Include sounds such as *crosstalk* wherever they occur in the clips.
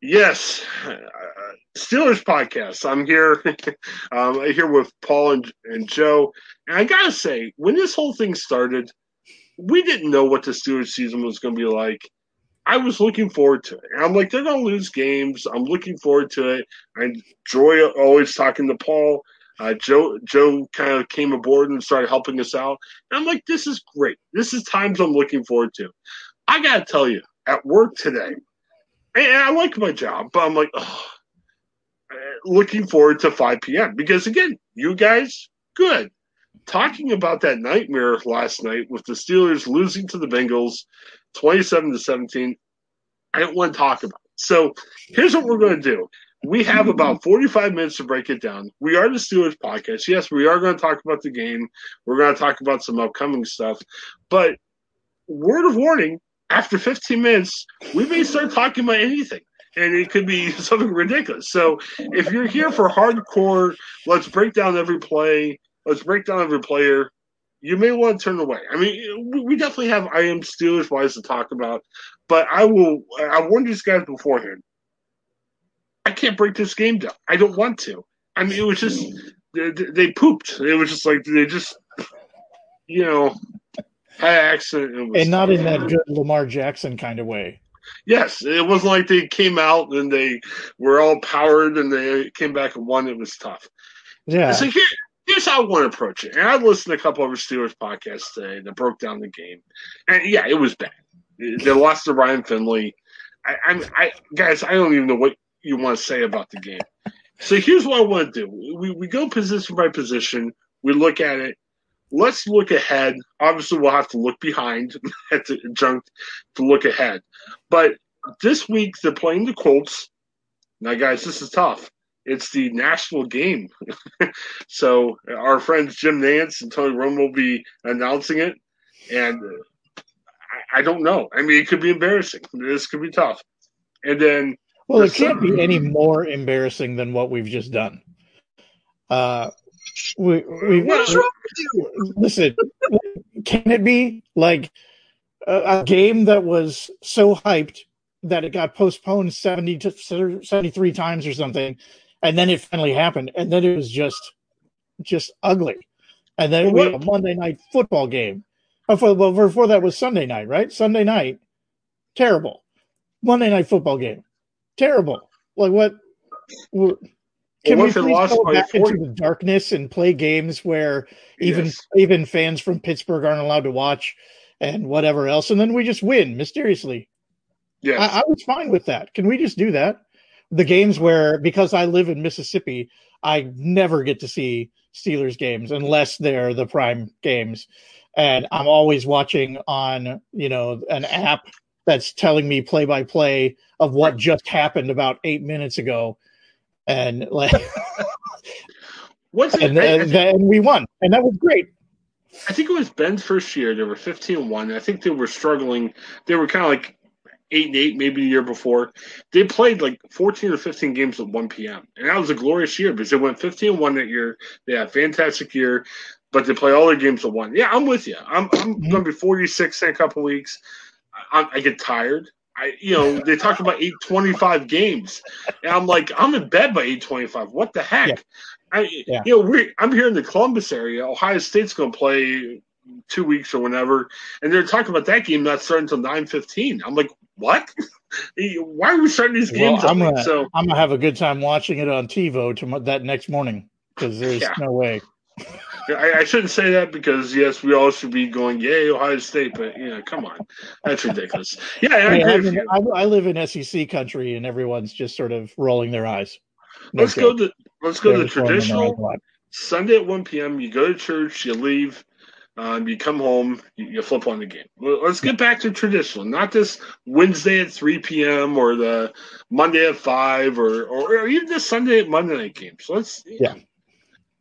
Yes, uh, Steelers podcast. I'm here, *laughs* um, here with Paul and, and Joe. And I gotta say, when this whole thing started, we didn't know what the Steelers season was going to be like. I was looking forward to it. And I'm like, they're going to lose games. I'm looking forward to it. And Joy always talking to Paul. Uh, Joe Joe kind of came aboard and started helping us out. And I'm like, this is great. This is times I'm looking forward to. I got to tell you, at work today, and I like my job, but I'm like, oh, looking forward to 5 p.m. because again, you guys, good. Talking about that nightmare last night with the Steelers losing to the Bengals, 27 to 17. I don't want to talk about it. So here's what we're going to do. We have about 45 minutes to break it down. We are the Steelers podcast. Yes, we are going to talk about the game. We're going to talk about some upcoming stuff. But word of warning after 15 minutes, we may start talking about anything. And it could be *laughs* something ridiculous. So if you're here for hardcore, let's break down every play, let's break down every player, you may want to turn away. I mean, we definitely have I am Steelers wise to talk about, but I will. I warned these guys beforehand. I can't break this game down. I don't want to. I mean, it was just they, they pooped. It was just like they just, you know, accident. and not in that *laughs* good Lamar Jackson kind of way. Yes, it wasn't like they came out and they were all powered and they came back and won. It was tough. Yeah. So here, here's how I want to approach it. And I listened to a couple of Steelers podcasts today that broke down the game, and yeah, it was bad. They lost to Ryan Finley. I, I'm, I guys, I don't even know what you want to say about the game. So here's what I want to do. We we go position by position. We look at it let's look ahead. Obviously, we'll have to look behind *laughs* at the junk to look ahead. But this week, they're playing the Colts. Now, guys, this is tough. It's the national game. *laughs* so, our friends Jim Nantz and Tony Romo will be announcing it. And I, I don't know. I mean, it could be embarrassing. This could be tough. And then. Well, it can't be any more embarrassing than what we've just done. Uh, we, we, what is wrong? Listen, can it be like a, a, game that was so hyped that it got postponed 70 to 73 times or something, and then it finally happened, and then it was just just ugly. And then we had a Monday night football game. Oh, before, well, before that was Sunday night, right? Sunday night, terrible. Monday night football game, terrible. Like what? Can we please go back into the darkness and play games where even yes. even fans from Pittsburgh aren't allowed to watch and whatever else, and then we just win mysteriously? Yeah, I, I was fine with that. Can we just do that? The games where because I live in Mississippi, I never get to see Steelers games unless they're the prime games, and I'm always watching on you know an app that's telling me play by play of what just happened about eight minutes ago and like *laughs* What's and, and then we won, and that was great. I think it was Ben's first year. They were 15 1. I think they were struggling. They were kind of like 8 and 8, maybe the year before. They played like 14 or 15 games at 1 p.m. And that was a glorious year because they went 15 1 that year. They had a fantastic year, but they play all their games at 1. Yeah, I'm with you. I'm, I'm mm-hmm. going to be 46 in a couple weeks. I, I get tired. I, you know, they talked about 825 games. And I'm like, I'm in bed by 825. What the heck? Yeah. I, yeah. you know, we I'm here in the Columbus area. Ohio State's going to play two weeks or whenever, and they're talking about that game not starting until nine fifteen. I'm like, what? *laughs* Why are we starting these games? Well, I'm gonna, so I'm gonna have a good time watching it on TiVo to that next morning because there's yeah. no way. I, I, shouldn't say that because yes, we all should be going, yay, Ohio State, but you know, come on, that's ridiculous. *laughs* Yeah, I, I, mean, I, I, live in SEC country, and everyone's just sort of rolling their eyes. No let's joke. go to let's go They're to traditional Sunday at one p.m. You go to church, you leave, um, you come home, you, you, flip on the game. Well, let's get back to traditional, not this Wednesday at 3 p.m. or the Monday at 5 or, or, or even the Sunday at Monday night game. So let's, yeah.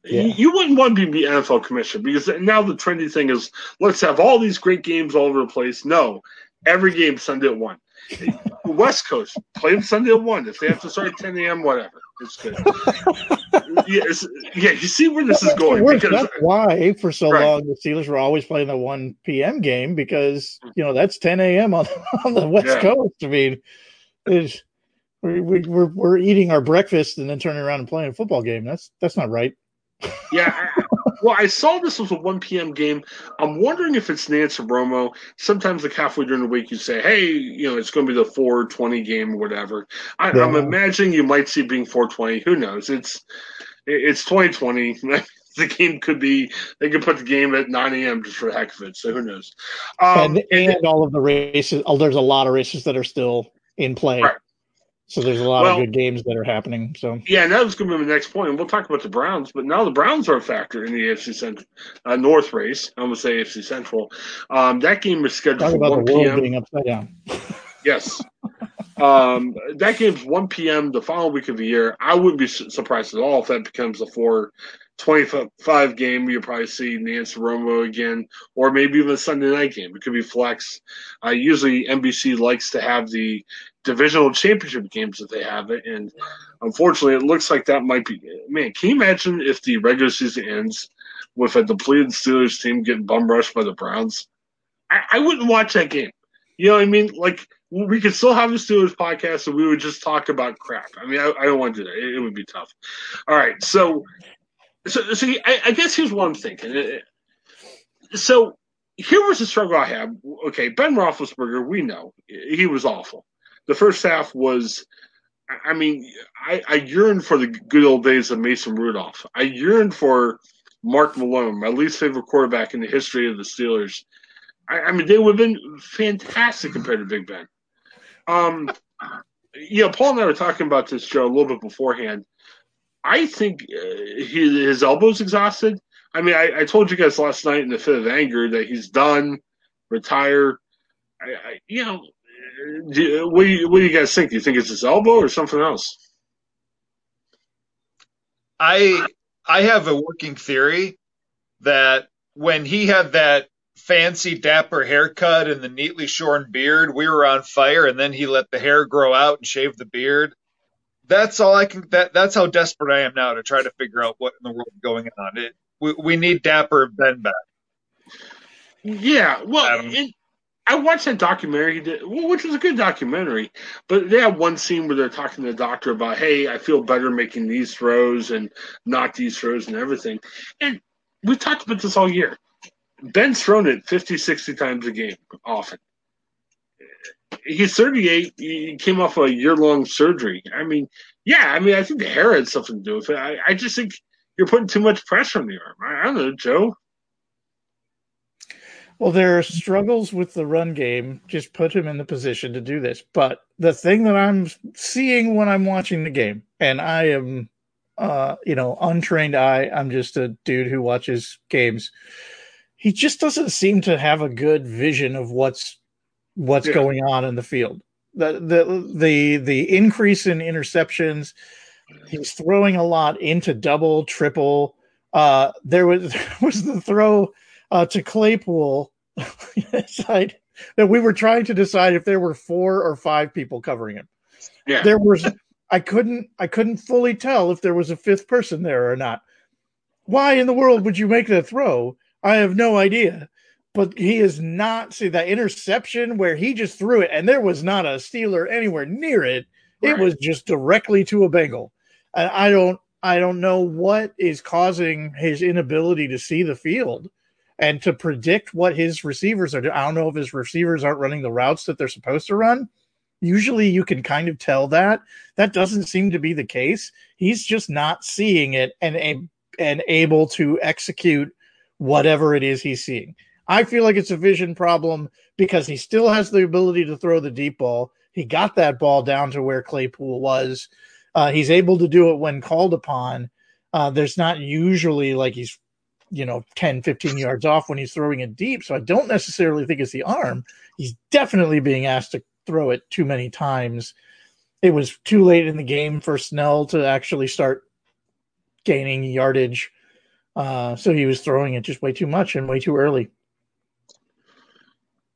Yeah. You, wouldn't want to be the NFL commissioner because now the trendy thing is let's have all these great games all over the place. No, every game Sunday at one. West Coast play them Sunday at one. If they have to start at 10 a.m., whatever. It's good. *laughs* yes, yeah, you see where this is going. Because, that's why for so right. long the Steelers were always playing the 1 p.m. game because you know that's 10 a.m. on, *laughs* on the West yeah. Coast. I mean, we, we, we're we're eating our breakfast and then turning around and playing a football game. That's that's not right yeah. well, I saw this was a 1 p.m. game. I'm wondering if it's Nantz Romo. Sometimes, like halfway during the week, you say, hey, you know, it's going to be the 420 game or whatever. I, am imagining you might see it being 420. Who knows? It's it's 2020. *laughs* the game could be they could put the game at 9 a.m. just for the heck of it. So who knows? Um, and, and, and, all of the races. Oh, there's a lot of races that are still in play. Right. So there's a lot well, of good games that are happening. So yeah, and that was going to be my next point. And we'll talk about the Browns, but now the Browns are a factor in the AFC Central uh, North race. I'm going to say AFC Central. Um, that game is scheduled talk for 1 p.m. being upside down. yes. um, that game's 1 p.m. the following week of the year. I wouldn't be surprised at all if that becomes a 425 game. You'll probably see Nantz Romo again, or maybe even a Sunday night game. It could be flex. Uh, usually, NBC likes to have the divisional championship games that they have it. And unfortunately, it looks like that might be. Man, can you imagine if the regular season ends with uh, a depleted Steelers team getting bum rushed by the Browns? I, I wouldn't watch that game. You know what I mean? Like we could still have a Steelers podcast and we would just talk about crap. I mean, I, I don't want to do that. It, it, would be tough. All right, so so so I, I guess here's what I'm thinking. Uh, uh, so here was the struggle I had. Okay, Ben Roethlisberger, we know he was awful the first half was I mean, I, I yearn for the good old days of Mason Rudolph. I yearned for Mark Malone, my least favorite quarterback in the history of the Steelers. I, I mean, they would have been fantastic compared to Big Ben. Um, yeah, Paul and I were talking about this show a little bit beforehand. I think uh, he, his elbow's exhausted. I mean, I, I, told you guys last night in the fit of anger that he's done, retire. I, I you know, do, what, do you, what do you guys think? Do you think it's his elbow or something else? I I have a working theory that when he had that fancy dapper haircut and the neatly shorn beard, we were on fire, and then he let the hair grow out and shave the beard. That's all I can. That that's how desperate I am now to try to figure out what in the world is going on. It, we, we need Dapper Ben back. Yeah, well, I watched that documentary, which was a good documentary, but they have one scene where they're talking to the doctor about, hey, I feel better making these throws and not these throws and everything. And we've talked about this all year. Ben's thrown it 50, 60 times a game, often. He's 38. He came off a year long surgery. I mean, yeah, I mean, I think the hair had something to do with it. I, I just think you're putting too much pressure on the arm. I, I don't know, Joe. Well, there are struggles with the run game. Just put him in the position to do this. But the thing that I'm seeing when I'm watching the game, and I am, uh, you know, untrained eye. I'm just a dude who watches games. He just doesn't seem to have a good vision of what's what's yeah. going on in the field. The the the the increase in interceptions. He's throwing a lot into double, triple. Uh, there was *laughs* there was the throw uh, to Claypool *laughs* that we were trying to decide if there were four or five people covering him. Yeah. There was I couldn't I couldn't fully tell if there was a fifth person there or not. Why in the world would you make that throw? I have no idea. But he is not see that interception where he just threw it and there was not a Steeler anywhere near it. Right. It was just directly to a Bengal. And I don't I don't know what is causing his inability to see the field And to predict what his receivers are doing, I don't know if his receivers aren't running the routes that they're supposed to run. Usually you can kind of tell that. That doesn't seem to be the case. He's just not seeing it and and able to execute whatever it is he's seeing. I feel like it's a vision problem because he still has the ability to throw the deep ball. He got that ball down to where Claypool was. Uh, he's able to do it when called upon. Uh, there's not usually like he's, you know, 10, 15 yards off when he's throwing it deep. So I don't necessarily think it's the arm. He's definitely being asked to throw it too many times. It was too late in the game for Snell to actually start gaining yardage. Uh, so he was throwing it just way too much and way too early.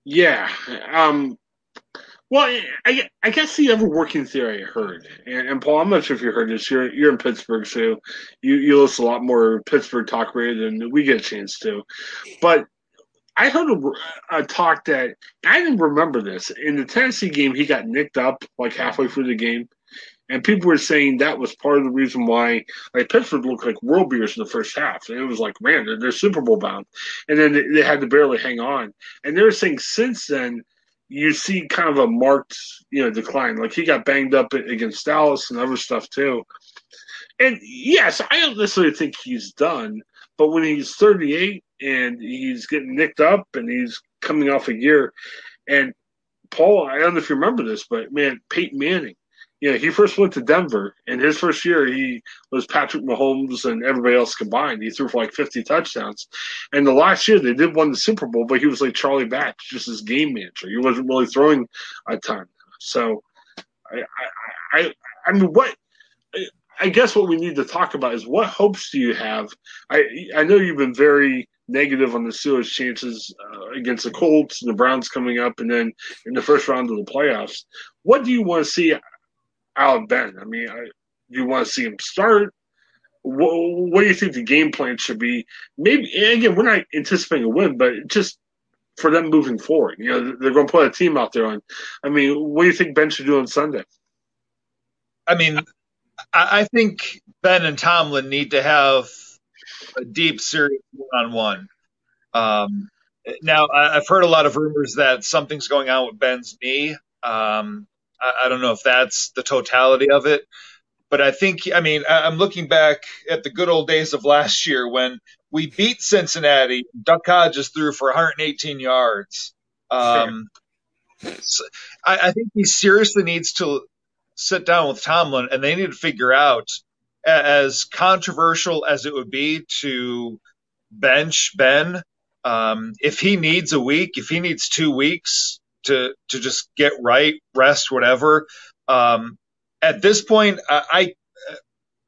Yeah. Um, well, I, I guess the other working theory I heard, and, and, Paul, I'm not sure if you heard this. You're you're in Pittsburgh, so you, you listen a lot more Pittsburgh talk radio than we get a chance to. But I heard a, a, talk that I didn't remember this in the Tennessee game. He got nicked up like halfway through the game, and people were saying that was part of the reason why like Pittsburgh looked like world beers in the first half. And it was like, man, they're, they're Super Bowl bound, and then they, they had to barely hang on. And they were saying since then you see kind of a marked you know decline. Like he got banged up against Dallas and other stuff too. And yes, I don't necessarily think he's done, but when he's 38 and he's getting nicked up and he's coming off a year, and Paul, I don't know if you remember this, but man, Peyton Manning know, he first went to Denver, and his first year he was Patrick Mahomes and everybody else combined. He threw for like 50 touchdowns. And the last year they did win the Super Bowl, but he was like Charlie Batch, just his game manager. He wasn't really throwing a ton. So, I, I, I, I mean, what? I guess what we need to talk about is what hopes do you have? I I know you've been very negative on the Steelers' chances uh, against the Colts and the Browns coming up, and then in the first round of the playoffs. What do you want to see out Ben. I mean, I, you want to see him start? What, what, do you think the game plan should be? Maybe again, we're not anticipating a win, but just for them moving forward. You know, they're going to put a team out there on. I mean, what do you think Ben should do on Sunday? I mean, I think Ben and Tomlin need to have a deep, serious one-on-one. Um, now, I've heard a lot of rumors that something's going on with Ben's knee. Um, I, I don't know if that's the totality of it, but I think, I mean, I'm looking back at the good old days of last year when we beat Cincinnati. Duck Hodges threw for 118 yards. Um, so I, I, think he seriously needs to sit down with Tomlin and they need to figure out, as controversial as it would be to bench Ben, um, if he needs a week, if he needs two weeks, to to just get right, rest, whatever. Um, at this point, I, I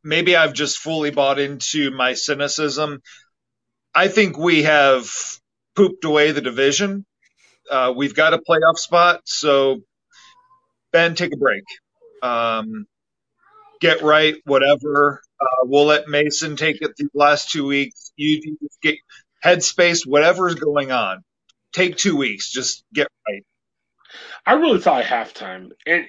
maybe I've just fully bought into my cynicism. I think we have pooped away the division. Uh, we've got a playoff spot, so Ben, take a break. Um, get right, whatever. Uh, we'll let Mason take it the last two weeks. You, you get headspace, whatever's going on. Take two weeks, just get right. I really thought halftime, and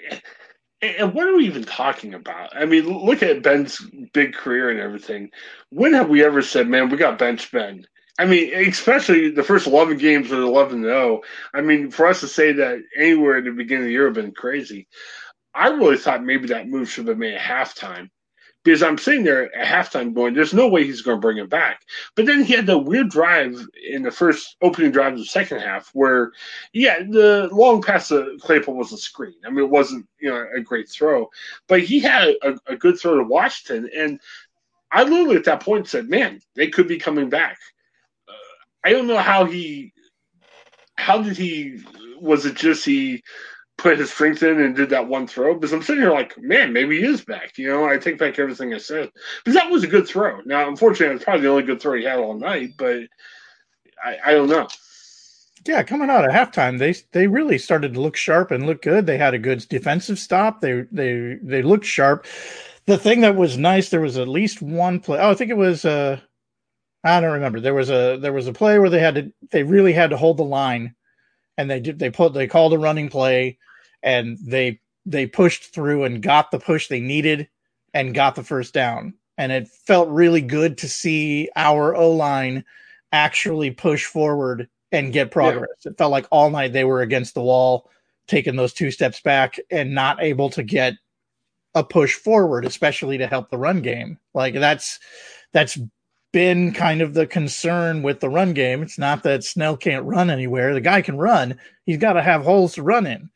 and what are we even talking about? I mean, look at Ben's big career and everything. When have we ever said, "Man, we got bench Ben"? I mean, especially the first eleven games with eleven zero. Oh. I mean, for us to say that anywhere at the beginning of the year have been crazy. I really thought maybe that move should have been made at halftime because I'm sitting there at halftime going, there's no way he's going to bring him back. But then he had the weird drive in the first opening drive of the second half where, yeah, the long pass to Claypool was a screen. I mean, it wasn't, you know, a great throw, but he had a, a good throw to Washington. And I literally at that point said, man, they could be coming back. Uh, I don't know how he, how did he, was it just he, put his strength in and did that one throw. Because I'm sitting here like, man, maybe he is back. You know, I take back everything I said. Because that was a good throw. Now, unfortunately, it's probably the only good throw he had all night, but I, I don't know. Yeah, coming out at halftime, they they really started to look sharp and look good. They had a good defensive stop. They they they looked sharp. The thing that was nice, there was at least one play. Oh, I think it was uh I don't remember. There was a there was a play where they had to they really had to hold the line and they did they put they called a running play and they they pushed through and got the push they needed and got the first down and it felt really good to see our O line actually push forward and get progress. Yeah. It felt like all night they were against the wall, taking those two steps back and not able to get a push forward, especially to help the run game. Like that's that's been kind of the concern with the run game. It's not that Snell can't run anywhere. The guy can run. He's got to have holes to run in.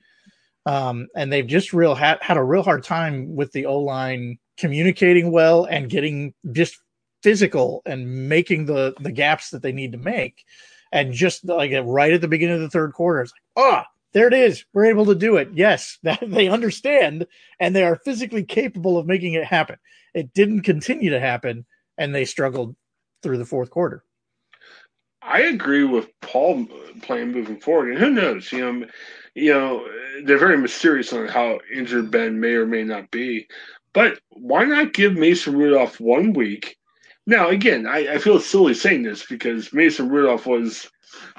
Um, and they've just real had, had a real hard time with the O line communicating well and getting just physical and making the the gaps that they need to make. And just like right at the beginning of the third quarter, it's like, oh, there it is. We're able to do it. Yes, *laughs* that they understand and they are physically capable of making it happen. It didn't continue to happen, and they struggled through the fourth quarter. I agree with Paul playing moving forward, and who knows? You know, you know they're very mysterious on how injured Ben may or may not be. But why not give Mason Rudolph one week? Now, again, I, I feel silly saying this because Mason Rudolph was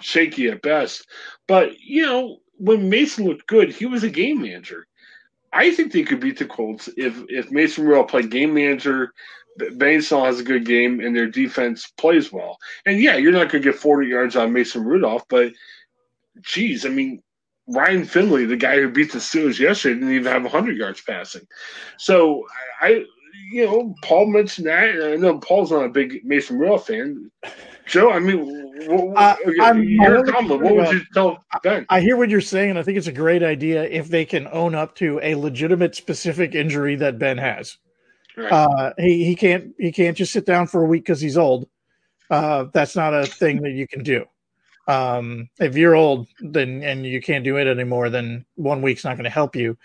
shaky at best. But you know, when Mason looked good, he was a game manager. I think they could beat the Colts if if Mason Rudolph played game manager Bainstall has a good game and their defense plays well. And yeah, you're not going to get 40 yards on Mason Rudolph, but geez, I mean, Ryan Finley, the guy who beat the Steelers yesterday, didn't even have 100 yards passing. So I, you know, Paul mentioned that. And I know Paul's not a big Mason Rudolph fan. Joe, I mean, what, uh, your comment, what would you tell Ben? I hear what you're saying, and I think it's a great idea if they can own up to a legitimate specific injury that Ben has. Right. Uh, he he can't he can't just sit down for a week because he's old. Uh, that's not a thing that you can do. Um, if you're old, then and you can't do it anymore, then one week's not going to help you.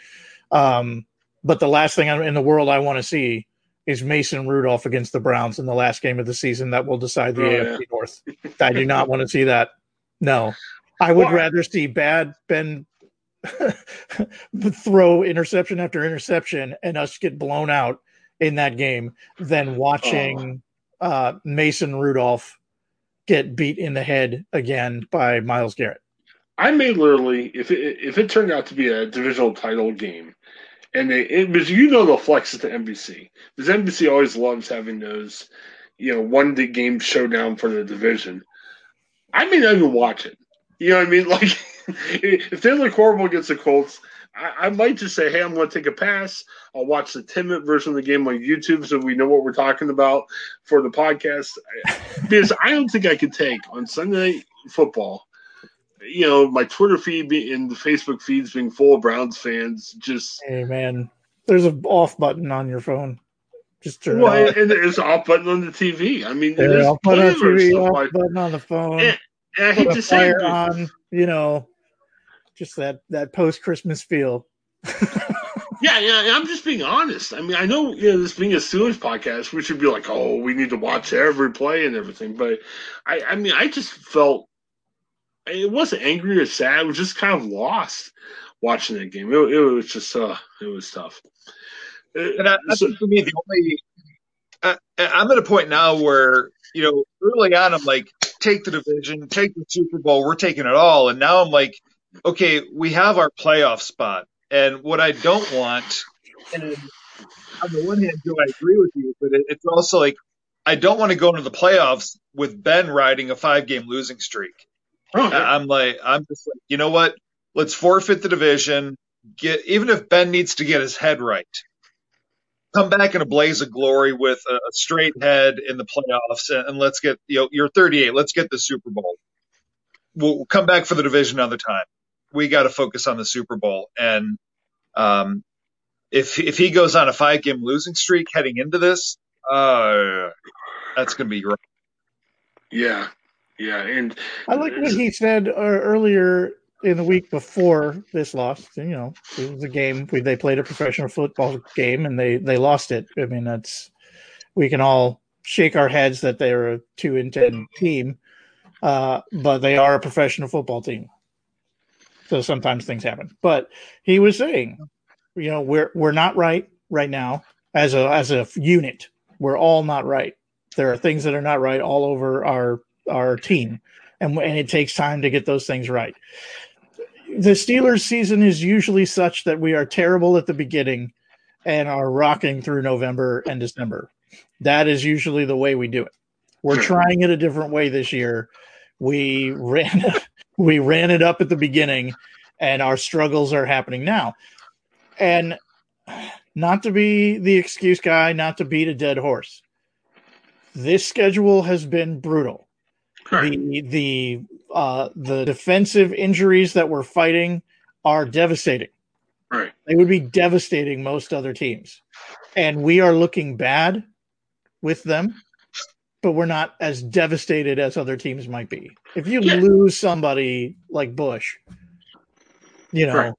Um, but the last thing in the world I want to see is Mason Rudolph against the Browns in the last game of the season that will decide the oh, AFC yeah. North. I do not want to see that. No, I would rather see bad Ben *laughs* throw interception after interception and us get blown out in that game than watching oh. uh, Mason Rudolph get beat in the head again by Myles Garrett. I may literally, if it, if it turned out to be a divisional title game, and they, it, because you know they'll flex it to NBC, because NBC always loves having those, you know, one game showdown for the division. I may not even watch it. You know what I mean? *laughs* Like, *laughs* if they look horrible against the Colts, I, I, might just say, hey, I'm going to take a pass. I'll watch the 10 minute version of the game on YouTube so we know what we're talking about for the podcast. *laughs* because I don't think I could take on Sunday night football, you know, my Twitter feed and the Facebook feeds being full of Browns fans. Just hey, man, there's an off button on your phone. Just turn well, it off. and there's an off button on the TV. I mean, there's off button on TV, off like, button on the phone. And, and I hate to say it, on, you know just that that post Christmas feel. *laughs* yeah, yeah. I'm just being honest. I mean, I know you know this being a Steelers podcast, we should be like, oh, we need to watch every play and everything. But I, I mean, I just felt it wasn't angry or sad. It was just kind of lost watching that game. It, it was just uh, it was tough. And I, I think for me, the only I, I'm at a point now where you know early on I'm like, take the division, take the Super Bowl, we're taking it all, and now I'm like okay, we have our playoff spot. And what I don't want, and on the one hand, Joe, I agree with you, but it, it's also like I don't want to go into the playoffs with Ben riding a five game losing streak. Oh, I'm like, I'm just like, you know what? Let's forfeit the division. Get even if Ben needs to get his head right, come back in a blaze of glory with a, a straight head in the playoffs, and, and let's get you know you're 38. Let's get the Super Bowl. We'll come back for the division another time we got to focus on the Super Bowl. And um, if if he goes on a five game losing streak heading into this, uh, that's going to be great. Yeah, yeah, and I like what he said uh, earlier in the week before this loss. You know, it was a game they played a professional football game and they they lost it. I mean, that's we can all shake our heads that they're a two and ten team, uh, but they are a professional football team. So sometimes things happen. But he was saying, you know, we're we're not right right now as a as a unit. We're all not right. There are things that are not right all over our our team, and and it takes time to get those things right. The Steelers season is usually such that we are terrible at the beginning and are rocking through November and December. That is usually the way we do it. We're trying it a different way this year. We *laughs* ran we ran it up at the beginning and our struggles are happening now. And not to be the excuse guy, not to beat a dead horse. This schedule has been brutal. The the uh, the defensive injuries that we're fighting are devastating. Right. They would be devastating most other teams. And we are looking bad with them, but we're not as devastated as other teams might be. If you Yeah. lose somebody like Bush, you know,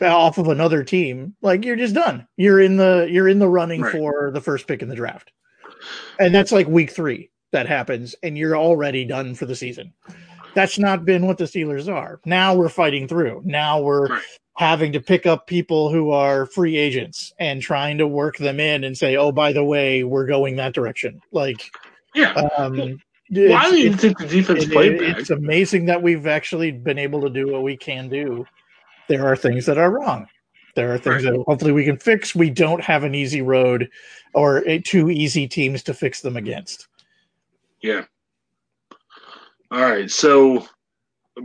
Right. off of another team, like you're just done. You're in the you're in the running Right. for the first pick in the draft. And that's like week 3 that happens and you're already done for the season. That's not been what the Steelers are. Now we're fighting through. Now we're Right. having to pick up people who are free agents and trying to work them in and say, "Oh, by the way, we're going that direction." Like, Yeah. um, do you think the defense it- played it- it's amazing that we've actually been able to do what we can do. There are things that are wrong. There are things Right. that hopefully we can fix. We don't have an easy road or two easy teams to fix them against. Yeah. All right. So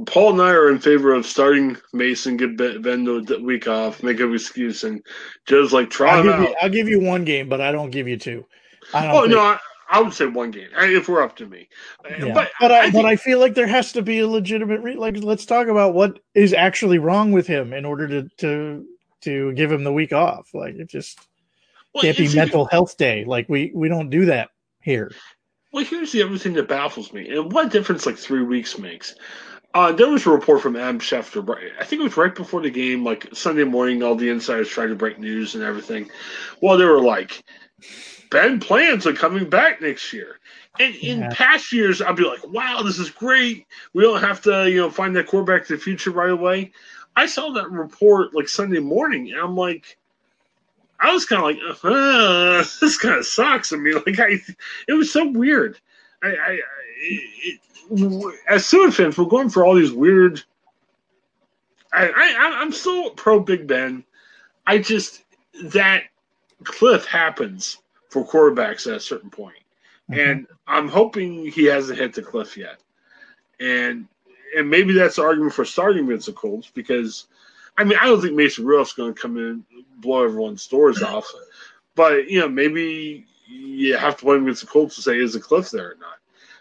Paul and I are in favor of starting Mason, give Ben the week off, make an excuse, and Joe's like, try I'll him give, out. you, I'll give you one game, but I don't give you two. I don't Oh think- no, I, I would say one game if we're up to me. Yeah. But, But, I, I but I feel like there has to be a legitimate re- like. Let's talk about what is actually wrong with him in order to to to give him the week off. Like it just well, can't be it's- mental health day. Like we we don't do that here. Well, here's the other thing that baffles me, and what difference like three weeks makes. Uh, there was a report from Adam Schefter. right- I think it was right before the game, like Sunday morning. All the insiders tried to break news and everything. Well, they were like, "Ben plans on coming back next year." And in Yeah. past years, I'd be like, "Wow, this is great. We don't have to, you know, find that quarterback to the future right away." I saw that report like Sunday morning, and I'm like, I was kind of like, uh, *laughs* "This kind of sucks." I mean, *laughs* like, I, it was so weird. I, I, I it, as Steelers fans, we're going for all these weird. I, I, I'm still pro Big Ben. I just that cliff happens for quarterbacks at a certain point, mm-hmm. and I'm hoping he hasn't hit the cliff yet. And and maybe that's the argument for starting against the Colts because, I mean, I don't think Mason Rudolph's going to come in and blow everyone's doors off, but you know maybe you have to play him against the Colts to say is the cliff there or not.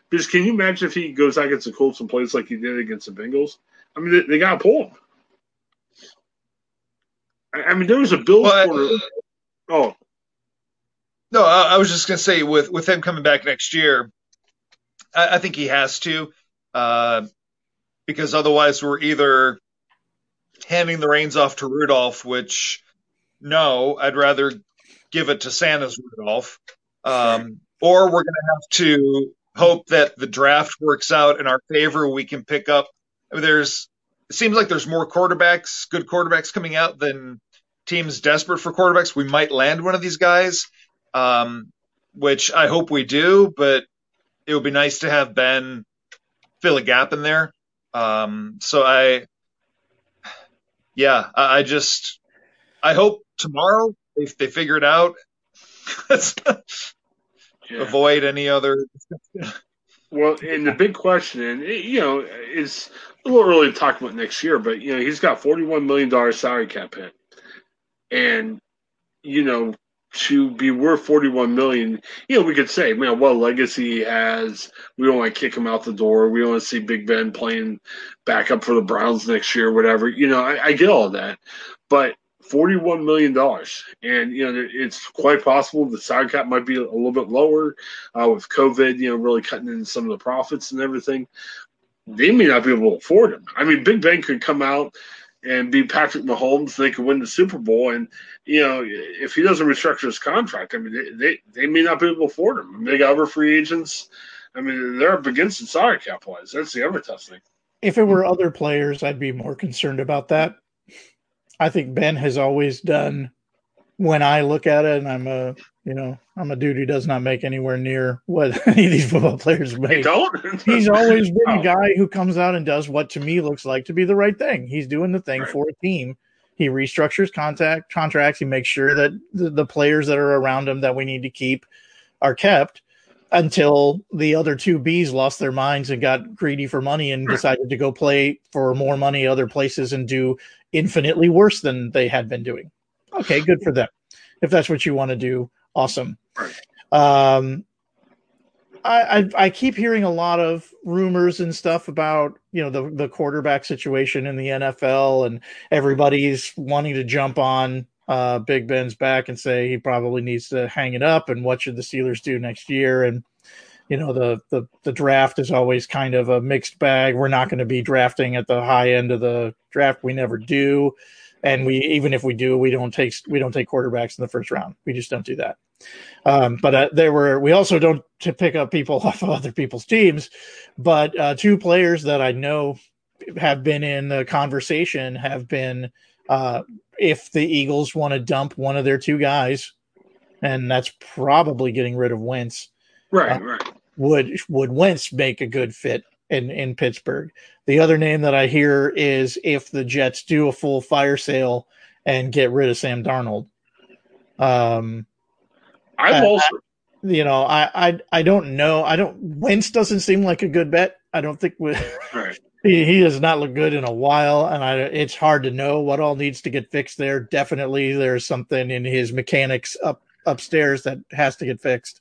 Because can you imagine if he goes out against the Colts and plays like he did against the Bengals? I mean, they, they got to pull him. I, I mean, there was a Bills Well, I- corner. Oh, No, I, I was just gonna say with with him coming back next year, I, I think he has to, uh, because otherwise we're either handing the reins off to Rudolph, which no, I'd rather give it to Santa's Rudolph, um, or we're gonna have to hope that the draft works out in our favor. We can pick up. I mean, there's it seems like there's more quarterbacks, good quarterbacks coming out than teams desperate for quarterbacks. We might land one of these guys um, which I hope we do, but it would be nice to have Ben fill a gap in there. Um, so I, yeah, I, I just, I hope tomorrow they, they figure it out. *laughs* yeah. Avoid any other. *laughs* Well, and the big question, and it, you know, is a little early to talk about next year, but you know, he's got forty-one million dollars salary cap hit, and you know, to be worth forty-one million, you know, we could say, man, what legacy he has. We don't want to kick him out the door. We don't want to see Big Ben playing backup for the Browns next year, whatever. You know, I, I get all that, but forty-one million dollars, and you know, it's quite possible the salary cap might be a little bit lower uh, with COVID, you know, really cutting in some of the profits and everything, they may not be able to afford him. I mean, Big Ben could come out and be Patrick Mahomes. They could win the Super Bowl, and you know, if he doesn't restructure his contract, I mean, they they, they may not be able to afford him. They got other free agents. I mean, they're up against the salary cap wise. That's the other tough thing. If it were other players, I'd be more concerned about that. I think Ben has always done when I look at it, and I'm a you know I'm a dude who does not make anywhere near what *laughs* any of these football players make. don't. He's always been *laughs* Oh. a guy who comes out and does what to me looks like to be the right thing. He's doing the thing Right. for a team. He restructures contact contracts. He makes sure that the, the players that are around him that we need to keep are kept. until the other two Bs lost their minds and got greedy for money and decided to go play for more money other places and do infinitely worse than they had been doing. Okay, good for them. If that's what you want to do, awesome. Um, I, I, I keep hearing a lot of rumors and stuff about you know the the quarterback situation in the NFL and everybody's wanting to jump on uh, Big Ben's back and say he probably needs to hang it up and what should the Steelers do next year and you know the the the draft is always kind of a mixed bag. We're not going to be drafting at the high end of the draft. We never do, and we even if we do, we don't take we don't take quarterbacks in the first round. We just don't do that. Um, but uh, there were we also don't to pick up people *laughs* off of other people's teams, but uh, two players that I know have been in the conversation have been uh, if the Eagles want to dump one of their two guys, and that's probably getting rid of Wentz. Right, uh, right. Would would Wentz make a good fit in in Pittsburgh? The other name that I hear is if the Jets do a full fire sale and get rid of Sam Darnold. Um, I'm also, you know, I, I, I don't know. I don't. Wentz doesn't seem like a good bet. I don't think we, right. *laughs* he he does not look good in a while, and I it's hard to know what all needs to get fixed there. Definitely, there's something in his mechanics up upstairs that has to get fixed,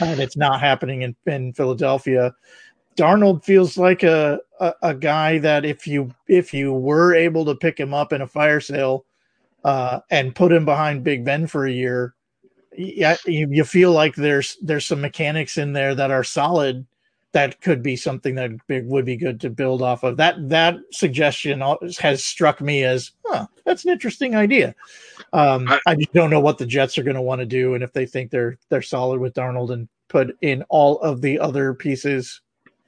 and it's not happening in in Philadelphia. Darnold feels like a, a, a guy that if you if you were able to pick him up in a fire sale uh, and put him behind Big Ben for a year, yeah, you, you feel like there's there's some mechanics in there that are solid that could be something that would be good to build off of. That that suggestion has struck me as, huh, that's an interesting idea. Um, I, I, just don't know what the Jets are going to want to do, and if they think they're they're solid with Darnold and put in all of the other pieces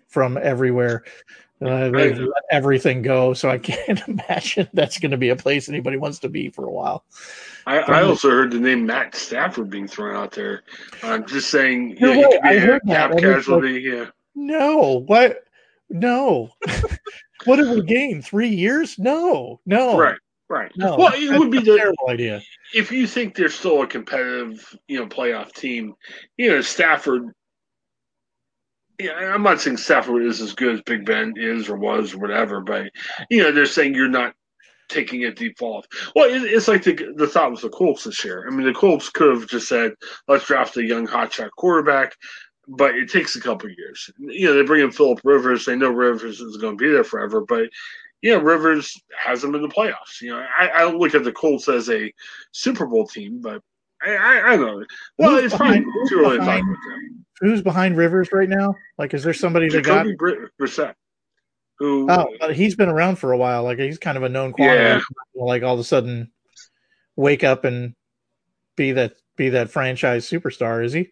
from everywhere. Uh, they've let everything go, so I *laughs* can't imagine that's going to be a place anybody wants to be for a while. I, I also heard the name Matt Stafford being thrown out there. I'm just saying, yeah, could be I a heard cap that. Casualty. yeah, No, what? No. *laughs* what have we gained? Three years? No, no. right, right. No. Well, it would be a the terrible idea. if you think they're still a competitive, you know, playoff team, you know, Stafford. Yeah, I'm not saying Stafford is as good as Big Ben is or was or whatever, but you know, they're saying you're not taking a deep fall. Well, it, it's like the the thought was the Colts this year. I mean, the Colts could have just said, "Let's draft a young hotshot quarterback," but it takes a couple years. You know, they bring in Philip Rivers. They know Rivers is going to be there forever, but you know, Rivers has them in the playoffs. You know, I, I look at the Colts as a Super Bowl team, but I, I, I don't know. Well, Who's it's probably behind- who's too early to talk about them. Who's behind Rivers right now? Like, is there somebody that got? Brissett, who Oh, but he's been around for a while. Like, he's kind of a known quantity. Yeah. Like, all of a sudden, wake up and be that be that franchise superstar. Is he?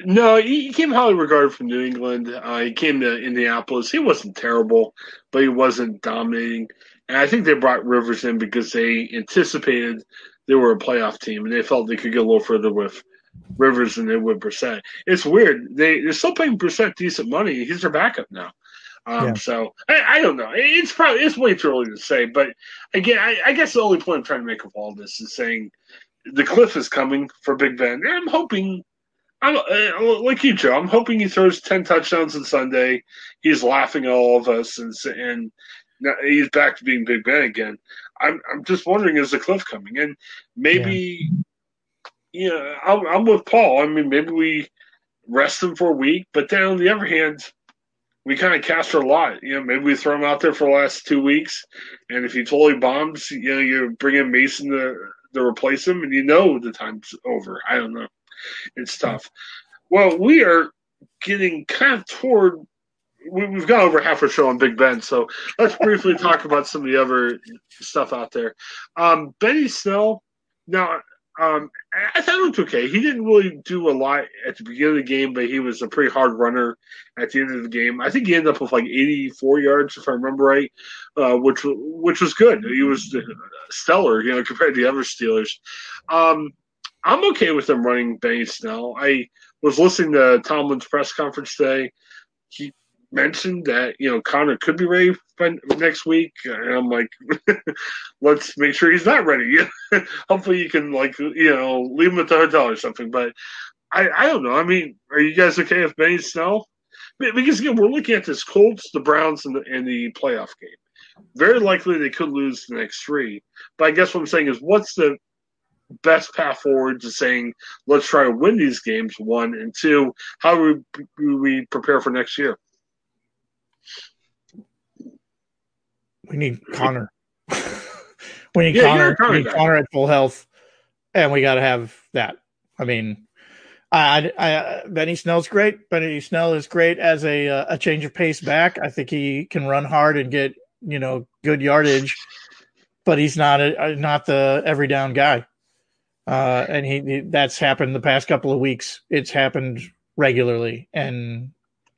No, he he came highly regarded from New England. Uh, he came to Indianapolis. He wasn't terrible, but he wasn't dominating. And I think they brought Rivers in because they anticipated they were a playoff team, and they felt they could get a little further with Rivers than they would Brissett. It's weird. They they're still paying Brissett decent money. He's their backup now. Um, Yeah. So I, I don't know. It's probably it's way too early to say. But again, I, I guess the only point I'm trying to make of all this is saying the cliff is coming for Big Ben. And I'm hoping I'm uh, like you, Joe. I'm hoping he throws ten touchdowns on Sunday. He's laughing at all of us, and and he's back to being Big Ben again. I'm I'm just wondering, is the cliff coming? And maybe, yeah, I'm, I'm with Paul. I mean, maybe we rest him for a week, but then on the other hand, we kind of cast our lot. You know, maybe we throw him out there for the last two weeks, and if he totally bombs, you know, you bring in Mason to to replace him, and you know the time's over. I don't know. It's tough. Well, we are getting kind of toward. We, we've got over half our show on Big Ben, so let's briefly *laughs* talk about some of the other stuff out there. Um, Benny Snell. Now, um, I thought it looked okay. He didn't really do a lot at the beginning of the game, but he was a pretty hard runner at the end of the game. I think he ended up with like 84 yards, if I remember right, uh, which which was good. He was stellar, you know, compared to the other Steelers. Um, I'm okay with them running Benny Snell. I was listening to Tomlin's press conference today. He mentioned that you know Conner could be ready next week, and I'm like, *laughs* let's make sure he's not ready. *laughs* Hopefully, you can like you know leave him at the hotel or something. But I, I don't know. I mean, are you guys okay if Benny Snell? Because again, we're looking at this Colts, the Browns, and the, and the playoff game. Very likely they could lose the next three. But I guess what I'm saying is, what's the best path forward to saying let's try to win these games? One and two, how do we, we prepare for next year? We need Conner. *laughs* we need yeah, Conner. We need Conner at full health, and we got to have that. I mean, I, I, Benny Snell's great. Benny Snell is great as a uh, a change of pace back. I think he can run hard and get you know good yardage, but he's not a, not the every down guy. Uh, and he that's happened the past couple of weeks. It's happened regularly, and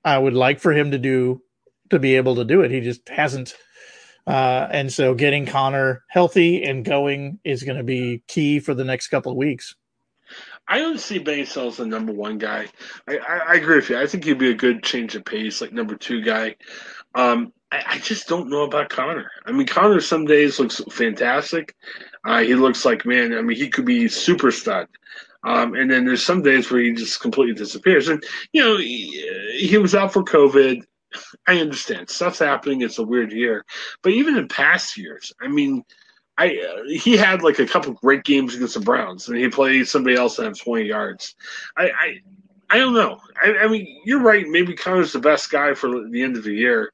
I would like for him to do to be able to do it. He just hasn't. Uh, and so getting Conner healthy and going is going to be key for the next couple of weeks. I don't see Benny Snell as the number one guy. I, I, I, agree with you. I think he'd be a good change of pace, like number two guy. Um, I, I, just don't know about Conner. I mean, Conner some days looks fantastic. Uh, he looks like man. I mean, he could be super stud. Um, and then there's some days where he just completely disappears. And you know, he, he was out for COVID. I understand stuff's happening. It's a weird year, but even in past years, I mean, I uh, he had like a couple great games against the Browns, and he played somebody else that had 20 yards. I I, I don't know. I, I, mean, you're right. Maybe Conner's the best guy for the end of the year.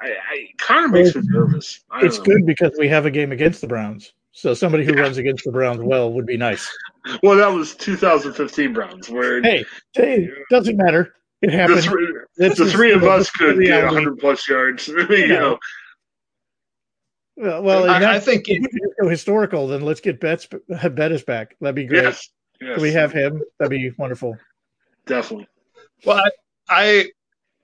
I, I Conner makes me nervous. it's know. good because we have a game against the Browns. So somebody who yeah. runs against the Browns well would be nice. *laughs* Well, that was 2015 Browns. Where hey, hey, doesn't matter. It happened. The three, the three of us could get 100 plus yards. *laughs* you know. Well, I, I think if go historical, then let's get Betts Bettis back. That'd be great. Yes, yes. Can we have him? That'd be wonderful. Definitely. Well, I, I,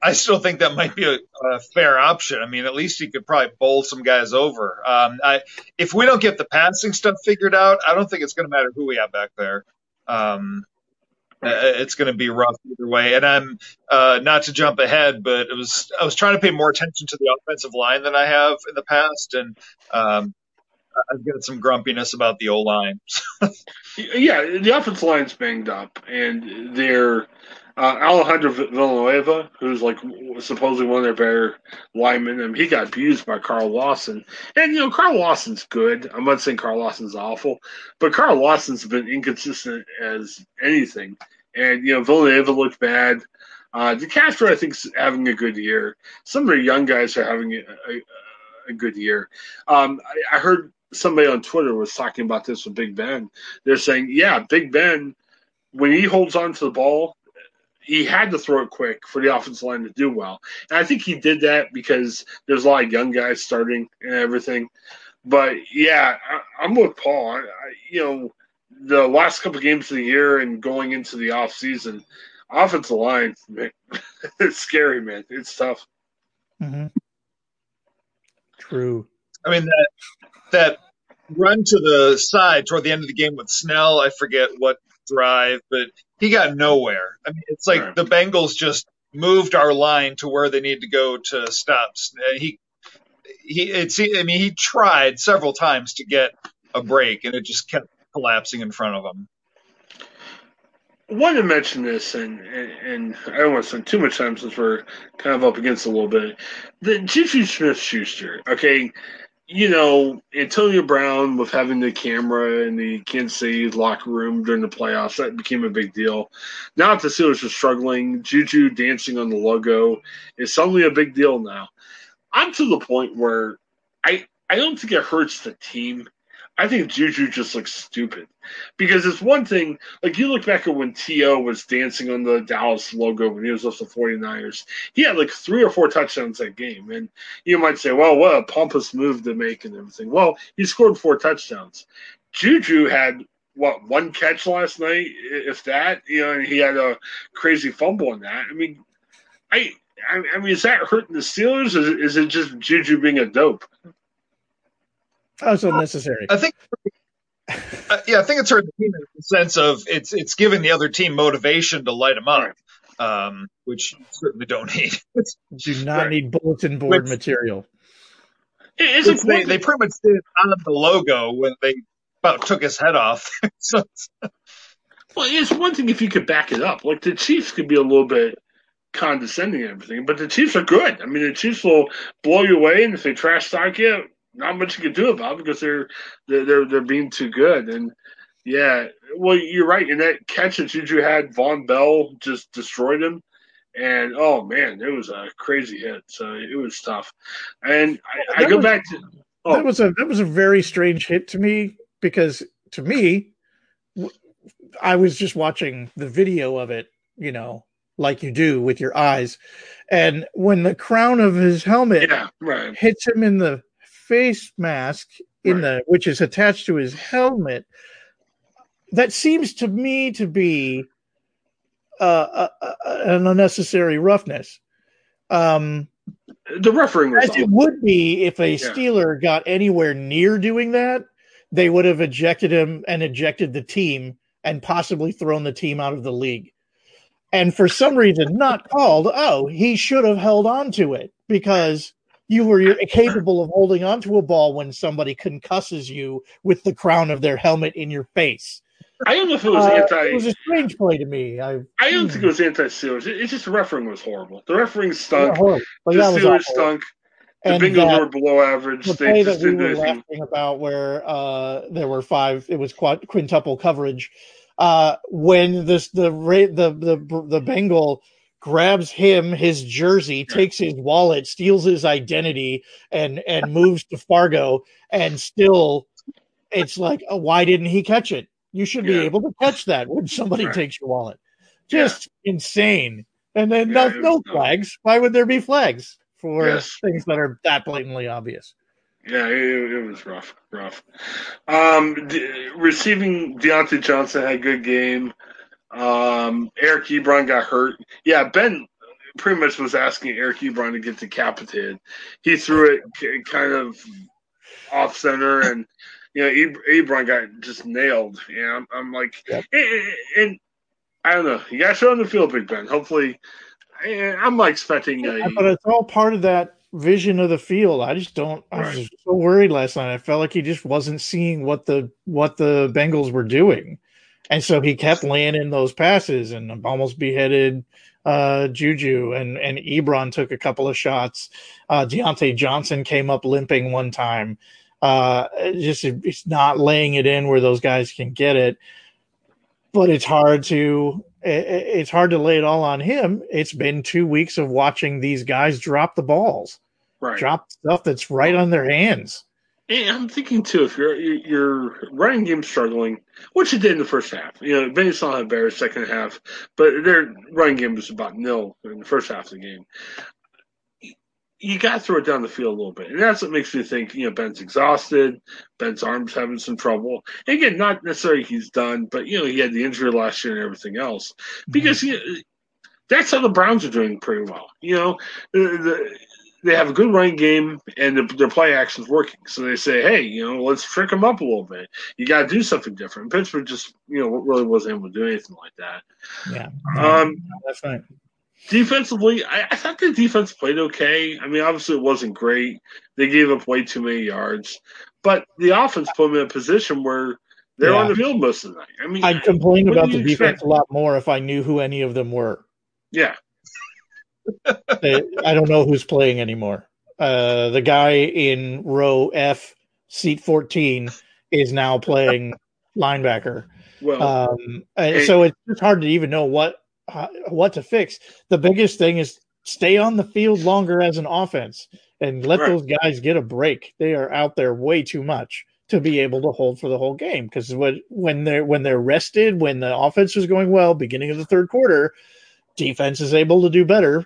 I still think that might be a, a, fair option. I mean, at least he could probably bowl some guys over. Um, I, if we don't get the passing stuff figured out, I don't think it's going to matter who we have back there. Um, it's going to be rough either way. And I'm uh, not to jump ahead, but it was I was trying to pay more attention to the offensive line than I have in the past, and um, I've got some grumpiness about the O line. *laughs* yeah, the offensive line's banged up, and they're uh, Alejandro Villanueva, who's like supposedly one of their better linemen, and he got abused by Carl Lawson. And you know, Carl Lawson's good. I'm not saying Carl Lawson's awful, but Carl Lawson's been inconsistent as anything. And you know, Villanueva looked bad. Uh, DeCastro, I think, is having a good year. Some of the young guys are having a, a, a good year. Um, I, I heard somebody on Twitter was talking about this with Big Ben. They're saying, yeah, Big Ben, when he holds on to the ball, he had to throw it quick for the offensive line to do well. And I think he did that because there's a lot of young guys starting and everything. But yeah, I, am with Paul. I, I, you know, the last couple of games of the year and going into the off season, offensive line, man, *laughs* it's scary, man. It's tough. Mm-hmm. True. I mean that that run to the side toward the end of the game with Snell. I forget what drive, but he got nowhere. I mean, it's like right. the Bengals just moved our line to where they need to go to stop. Uh, he, he, it's, I mean, he tried several times to get a break, and it just kept collapsing in front of him. I want to mention this, and, and, and I don't want to spend too much time since we're kind of up against a little bit. The Juju Smith Schuster, okay, you know, Antonio Brown with having the camera in the Kansas City locker room during the playoffs, that became a big deal. Now that the Steelers are struggling, Juju dancing on the logo is suddenly a big deal now. I'm to the point where I I don't think it hurts the team. I think Juju just looks stupid because it's one thing, like you look back at when T.O. was dancing on the Dallas logo when he was with the 49ers, he had like three or four touchdowns that game. And you might say, well, what a pompous move to make and everything. Well, he scored four touchdowns. Juju had what one catch last night, if that, you know, and he had a crazy fumble on that. I mean, I, I mean, is that hurting the Steelers? Is it just Juju being a dope? That was unnecessary. I think. Uh, yeah, I think it's hurt the team in the sense of it's it's giving the other team motivation to light them up, um, which you certainly don't need. Do not right. need bulletin board which, material. Which they, they pretty much did on the logo when they about took his head off. *laughs* so, well, Well, it's one thing if you could back it up. Like the Chiefs could be a little bit condescending and everything, but the Chiefs are good. I mean, the Chiefs will blow you away, and if they trash talk you, not much you can do about it because they're they're they're, being too good. And yeah, well, you're right. In that catch that Juju had, Vonn Bell just destroyed him. And oh man, it was a crazy hit. So it was tough. And I, I go was, back to oh. that was a that was a very strange hit to me because to me, I was just watching the video of it, you know, like you do with your eyes. And when the crown of his helmet yeah, right. hits him in the face mask in right. the which is attached to his helmet, that seems to me to be uh, uh, an unnecessary roughness. Um, the refereeing as it would be if a yeah. Steeler got anywhere near doing that, they would have ejected him and ejected the team and possibly thrown the team out of the league. And for some reason, not called. Oh, he should have held on to it because you were capable of holding on to a ball when somebody concusses you with the crown of their helmet in your face. I don't know if it was uh, anti. It was a strange play to me. I, I don't think it was anti Steelers. It, it's just the refereeing was horrible. The refereeing stunk. The Steelers stunk. The and Bengals were below average. The play that we were laughing about, where uh, there were five, it was quintuple coverage. Uh, when this the the the the Bengal grabs him his jersey, takes his wallet, steals his identity, and and *laughs* moves to Fargo, and still, it's like, oh, why didn't he catch it? You should yeah. be able to catch that when *laughs* somebody right. takes your wallet. Just yeah. insane. And then yeah, no, no flags. Why would there be flags for yes. things that are that blatantly obvious? Yeah, it, it was rough, rough. Um, d- receiving Diontae Johnson had a good game. Um, Eric Ebron got hurt. Yeah, Ben pretty much was asking Eric Ebron to get decapitated. He threw it kind of off center, and you know, Ebron got just nailed. Know, I'm, I'm like, yep. and, and, I don't know. You got to show on the field, Big Ben. Hopefully, I'm like expecting. Yeah, but it's all part of that vision of the field. I just don't. I was right. so worried last night. I felt like he just wasn't seeing what the what the Bengals were doing, and so he kept laying in those passes and almost beheaded uh, Juju and and Ebron took a couple of shots. Uh, Diontae Johnson came up limping one time uh, just it's not laying it in where those guys can get it. But it's hard to it's hard to lay it all on him. It's been two weeks of watching these guys drop the balls, right. drop stuff that's right on their hands. And I'm thinking too, if your your running game struggling, which it did in the first half, you know, Benny saw had better second half, but their running game was about nil in the first half of the game you got to throw it down the field a little bit. And that's what makes me think, you know, Ben's exhausted. Ben's arm's having some trouble. And again, not necessarily he's done, but, you know, he had the injury last year and everything else. Mm-hmm. Because mm-hmm. you know, that's how the Browns are doing pretty well. You know, the, the, they have a good running game and the, their play action's working. So they say, hey, you know, let's trick them up a little bit. You got to do something different. Pittsburgh just, you know, really wasn't able to do anything like that. Yeah. Um, that's right. Defensively, I, I, thought the defense played okay. I mean, obviously it wasn't great. They gave up way too many yards, but the offense put them in a position where they're yeah. on the field most of the night. I mean, I'd complain about the defense expect? a lot more if I knew who any of them were. Yeah, I don't know who's playing anymore. Uh, the guy in row F, seat fourteen, is now playing *laughs* linebacker. Well, um, and so it's just hard to even know what what to fix. The biggest thing is stay on the field longer as an offense and let right. those guys get a break. They are out there way too much to be able to hold for the whole game because when when they're when they're rested, when the offense is going well, beginning of the third quarter, defense is able to do better.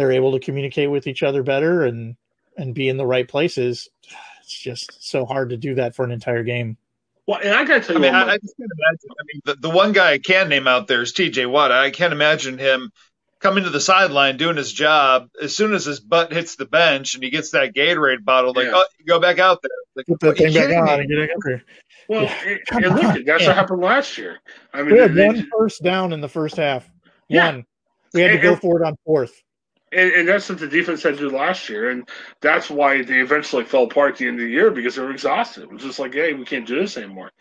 They're able to communicate with each other better and and be in the right places. It's just so hard to do that for an entire game. Well, and I gotta tell you, I mean, I, I, just can't imagine. I mean, the, the one guy I can name out there is T.J. Watt. I can't imagine him coming to the sideline doing his job. As soon as his butt hits the bench and he gets that Gatorade bottle, like, yeah. oh, go back out there. Like, Put that thing back on and get back up. Well, yeah. and, and look, that's yeah. what happened last year. I mean, we had they, one first down in the first half. One. We had and, to go and, for it on fourth. And, and that's what the defense had to do last year, and that's why they eventually fell apart at the end of the year because they were exhausted. It was just like, hey, we can't do this anymore.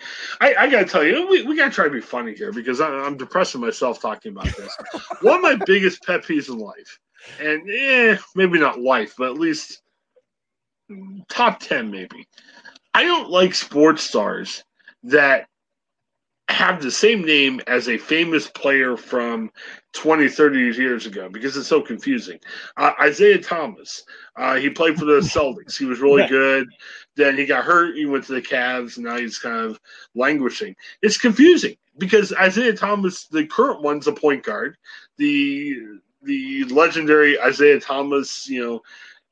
I, I got to tell you, we, we got to try to be funny here because I, I'm depressing myself talking about this. *laughs* One of my biggest pet peeves in life, and eh, maybe not life, but at least top 10 maybe. I don't like sports stars that have the same name as a famous player from 20, 30 years ago because it's so confusing. Uh, Isaiah Thomas, uh, he played for the *laughs* Celtics. He was really good. Then he got hurt. He went to the Cavs. And now he's kind of languishing. It's confusing because Isaiah Thomas, the current one's a point guard. The the legendary Isaiah Thomas, you know,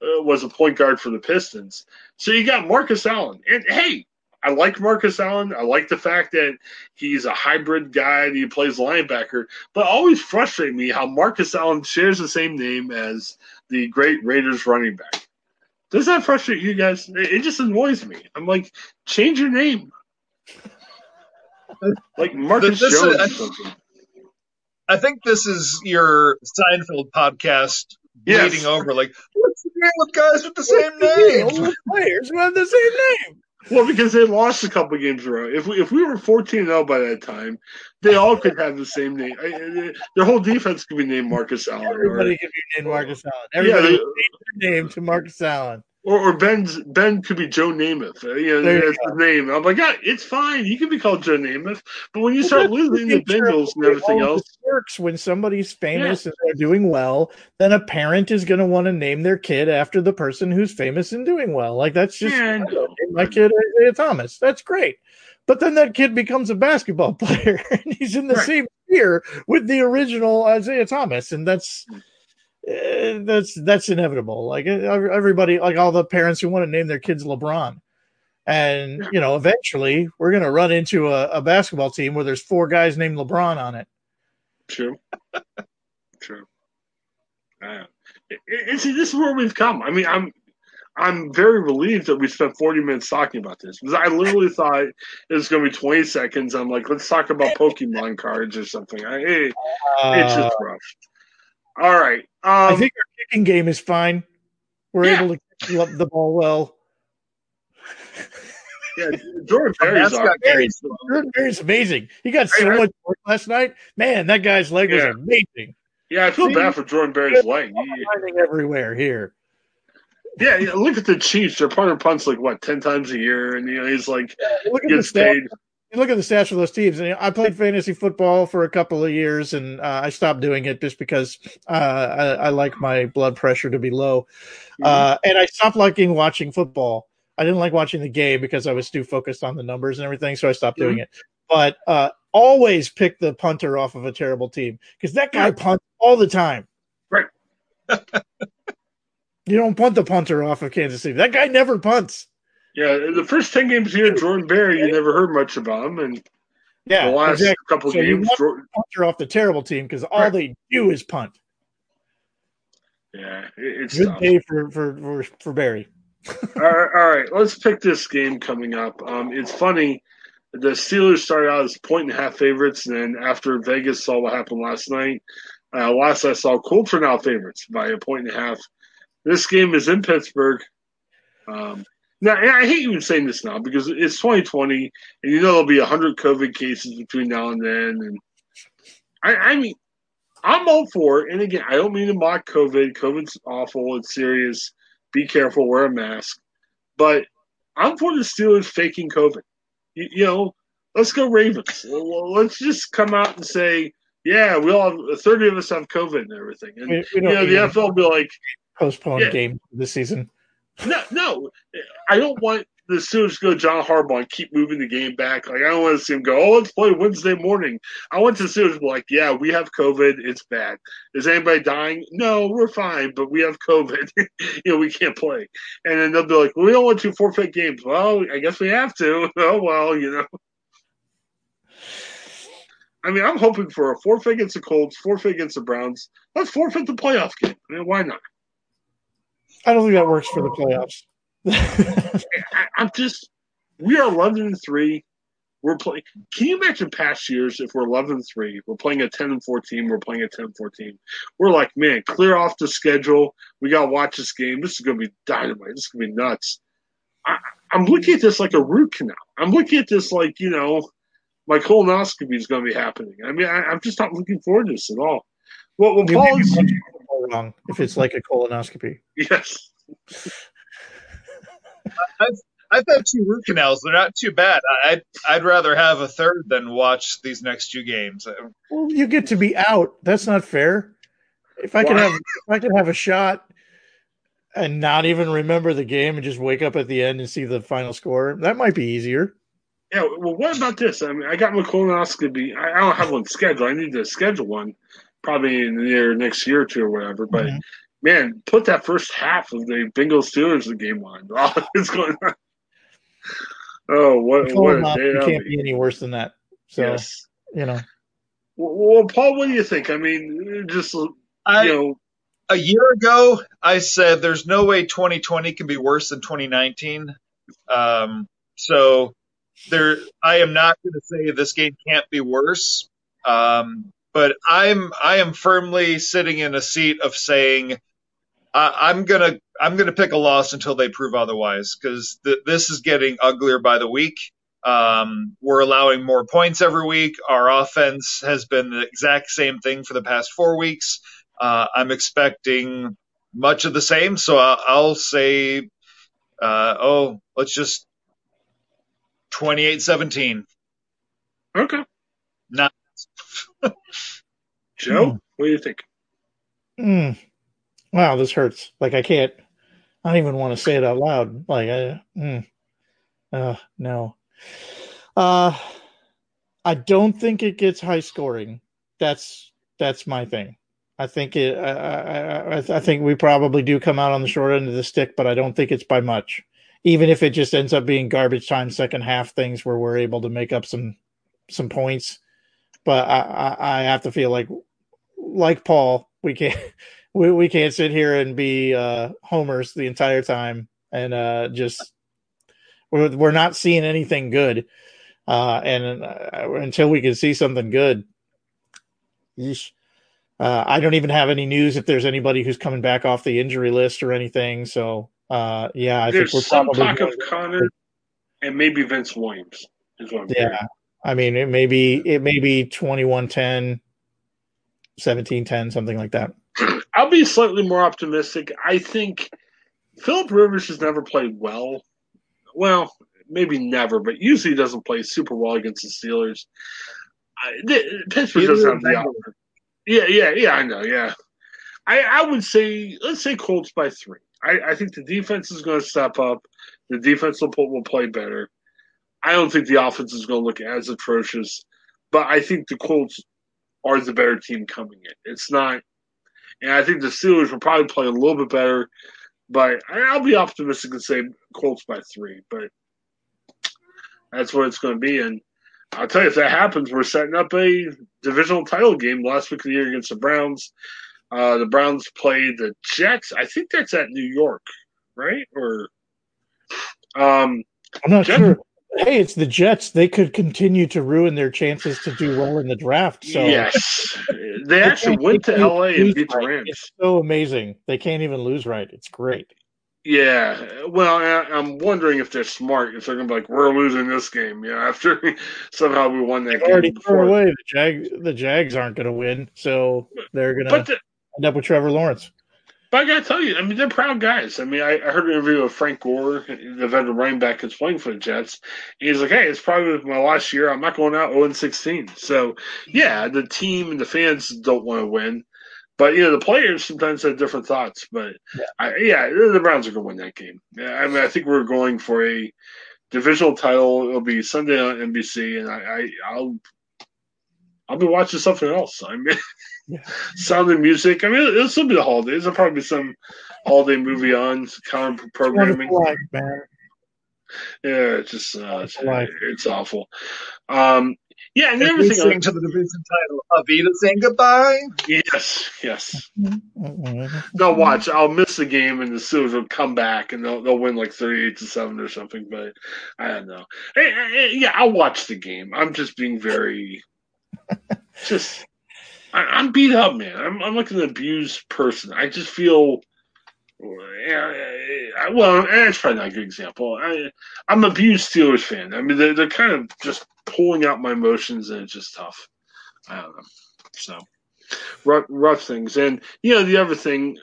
uh, was a point guard for the Pistons. So you got Marcus Allen, and hey, I like Marcus Allen. I like the fact that he's a hybrid guy and he plays linebacker. But always frustrate me how Marcus Allen shares the same name as the great Raiders running back. Does that frustrate you guys? It just annoys me. I'm like, change your name. *laughs* like Marcus this, Jones. Is, I, I think this is your Seinfeld podcast yes. bleeding over. Like, what's the deal with guys with the same name? Players who have the same name. Well, because they lost a couple games in a row. If we if we were fourteen zero oh by that time, they all could have the same name. Their whole defense could be named Marcus Allen. Everybody or, could be named Marcus Allen. Everybody yeah, they, name to Marcus Allen. Or, or Ben's Ben could be Joe Namath. Uh, you know, there that's his name. I'm like, yeah, it's fine. He can be called Joe Namath. But when you start losing the Bengals and everything else, works when somebody's famous yeah. and they're doing well. Then a parent is going to want to name their kid after the person who's famous and doing well. Like that's just yeah, my kid Isaiah Thomas. That's great. But then that kid becomes a basketball *laughs* player and he's in the right. same year with the original Isaiah Thomas, and that's uh, that's that's inevitable. Like everybody, like all the parents who want to name their kids LeBron, and you know, eventually we're going to run into a, a, basketball team where there's four guys named LeBron on it. True. *laughs* True. Uh, and see, this is where we've come. I mean, I'm I'm very relieved that we spent 40 minutes talking about this because I literally thought it was going to be 20 seconds. I'm like, let's talk about *laughs* Pokemon cards or something. I, it, uh, it's just uh, rough. All right. Um, I think our kicking game is fine. We're yeah. able to kick the ball well. Yeah, Jordan Berry's, Berry's, Jordan Berry's amazing. He got so much work last night. Man, that guy's leg yeah. was amazing. Yeah, I feel See, bad for Jordan Berry's leg. He, everywhere here. Yeah, yeah, look at the Chiefs. Their partner punts like what ten times a year, and you know he's like yeah, look at gets the paid you look at the stats for those teams, and I played fantasy football for a couple of years, and uh, I stopped doing it just because uh, I, I, like my blood pressure to be low, mm-hmm. uh, and I stopped liking watching football. I didn't like watching the game because I was too focused on the numbers and everything, so I stopped mm-hmm. doing it. But uh, always pick the punter off of a terrible team because that guy punts all the time. Right. *laughs* you don't punt the punter off of Kansas City. That guy never punts. Yeah, the first ten games here, Jordan Berry, you never heard much about him, and yeah, the last exactly. couple so games, Jordan... punter off the terrible team because all right. they do is punt. Yeah, it's good tough. day for for for, for Berry. *laughs* all, right, all right, let's pick this game coming up. Um, it's funny. The Steelers started out as point and a half favorites, and then after Vegas saw what happened last night, uh, last I saw, Colts are now favorites by a point and a half. This game is in Pittsburgh. Um, now, I hate even saying this now because it's 2020, and you know there'll be 100 COVID cases between now and then. And I, I mean, I'm all for it. And again, I don't mean to mock COVID. COVID's awful. It's serious. Be careful. Wear a mask. But I'm for the Steelers faking COVID. You, you know, let's go Ravens. Let's just come out and say, yeah, we all have 30 of us have COVID and everything. And, we, we you know, the NFL will be like, postpone yeah. game this season. No, no, I don't want the Steelers go John Harbaugh and keep moving the game back. Like I don't want to see him go. Oh, let's play Wednesday morning. I want the Steelers to be like, yeah, we have COVID. It's bad. Is anybody dying? No, we're fine, but we have COVID. *laughs* you know, we can't play. And then they'll be like, well, we don't want to forfeit games. Well, I guess we have to. *laughs* oh well, you know. I mean, I'm hoping for a forfeit against the Colts, forfeit against the Browns. Let's forfeit the playoff game. I mean, why not? I don't think that works for the playoffs. *laughs* I, am just we are eleven and three. We're playing. Can you imagine past years if we're 11 3, we're playing a 10 and 14, we're playing a 10 14. We're like, man, clear off the schedule. We got to watch this game. This is going to be dynamite. This is going to be nuts. I, I'm looking at this like a root canal. I'm looking at this like, you know, my colonoscopy is going to be happening. I mean, I, am just not looking forward to this at all. Well, well Paul wrong if it's like a colonoscopy. Yes. I've, I've had two root canals. They're not too bad. I'd I'd rather have a third than watch these next two games. Well, you get to be out. That's not fair. If I could have if I could have a shot and not even remember the game and just wake up at the end and see the final score, that might be easier. Yeah. Well, what about this? I mean, I got my colonoscopy. I, I don't have one scheduled. I need to schedule one probably in the near next year or two or whatever. But mm-hmm. man, put that first half of the Bengals Steelers game on. *laughs* Oh, it's going on. Oh, what, what a day! can't be any worse than that. So, yes. you know. Well, Paul, what do you think? I mean, just I, you know, a year ago, I said there's no way 2020 can be worse than 2019. Um, so there, I am not going to say this game can't be worse. Um, but I'm I am firmly sitting in a seat of saying I, am gonna I'm gonna pick a loss until they prove otherwise because th- this is getting uglier by the week. Um, we're allowing more points every week. Our offense has been the exact same thing for the past four weeks. Uh, I'm expecting much of the same, so I'll, I'll say, uh, oh, let's just 28-17. Okay. *laughs* Joe, hmm. what do you think? Mm wow, this hurts. Like I can't. I don't even want to say it out loud. Like, I, mm, uh, no. Uh, I don't think it gets high scoring. That's that's my thing. I think it. I, I, I think we probably do come out on the short end of the stick, but I don't think it's by much. Even if it just ends up being garbage time second half things where we're able to make up some some points, but I, I, I have to feel like like Paul, we can't *laughs* we, we can't sit here and be uh, homers the entire time and uh, just we're, we're not seeing anything good. Uh, and uh, until we can see something good, uh, I don't even have any news if there's anybody who's coming back off the injury list or anything. So uh, yeah, I there's think we're some talk of Conner and maybe Vince Williams. yeah, hearing. I mean it may be it may be 21-10, 17-10, something like that. I'll be slightly more optimistic. I think Philip Rivers has never played well. Well, maybe never, but usually doesn't play super well against the Steelers. I, the, Pittsburgh Either doesn't have the offer. Yeah, yeah, yeah. I know. Yeah, I, I would say let's say Colts by three. I, I think the defense is going to step up. The defense will, will play better. I don't think the offense is going to look as atrocious, but I think the Colts are the better team coming in. It's not and I think the Steelers will probably play a little bit better, but I'll be optimistic and say Colts by three. But that's what it's going to be. And I'll tell you, if that happens, we're setting up a divisional title game last week of the year against the Browns. Uh, the Browns play the Jets. I think that's at New York, right? Or um, I'm not Jets, sure hey, it's the Jets. They could continue to ruin their chances to do well in the draft. So yes, they actually went to LA and beat the Rams. It's so amazing. They can't even lose right. It's great. Yeah, well, I'm wondering if they're smart. If they're gonna be like, "We're losing this game," yeah. After *laughs* somehow we won that They've game already before. away the Jag, the Jags aren't gonna win, so they're gonna the, end up with Trevor Lawrence. But I gotta tell you, I mean, they're proud guys. I mean, I, I heard an interview with Frank Gore, the veteran running back that's playing for the Jets. He's like, "Hey, it's probably my last year. I'm not going out 0 16." So, yeah, the team and the fans don't want to win, but you know, the players sometimes have different thoughts. But yeah, I, yeah the Browns are going to win that game. I mean, I think we're going for a divisional title. It'll be Sunday on NBC, and I, I I'll I'll be watching something else. I mean. *laughs* yeah. sound and music. I mean, it'll still be the holidays. There'll probably be some holiday movie on kind of programming. Life, man. Yeah, it's just uh, it's, it's, awful. Um, Yeah, and the As other we thing, sing to the division title, Avita saying goodbye. yes, yes. No, watch. I'll miss the game, and the Steelers will come back, and they'll they'll win like thirty-eight to seven or something. But I don't know. Hey, hey, yeah, I'll watch the game. I'm just being very, *laughs* just. I, I'm beat up, man. I'm I'm like an abused person. I just feel. Well, that's probably not a good example. I, I'm a abused Steelers fan. I mean, they're, they're kind of just pulling out my emotions, and it's just tough. I don't know. So rough, rough things, and you know the other thing,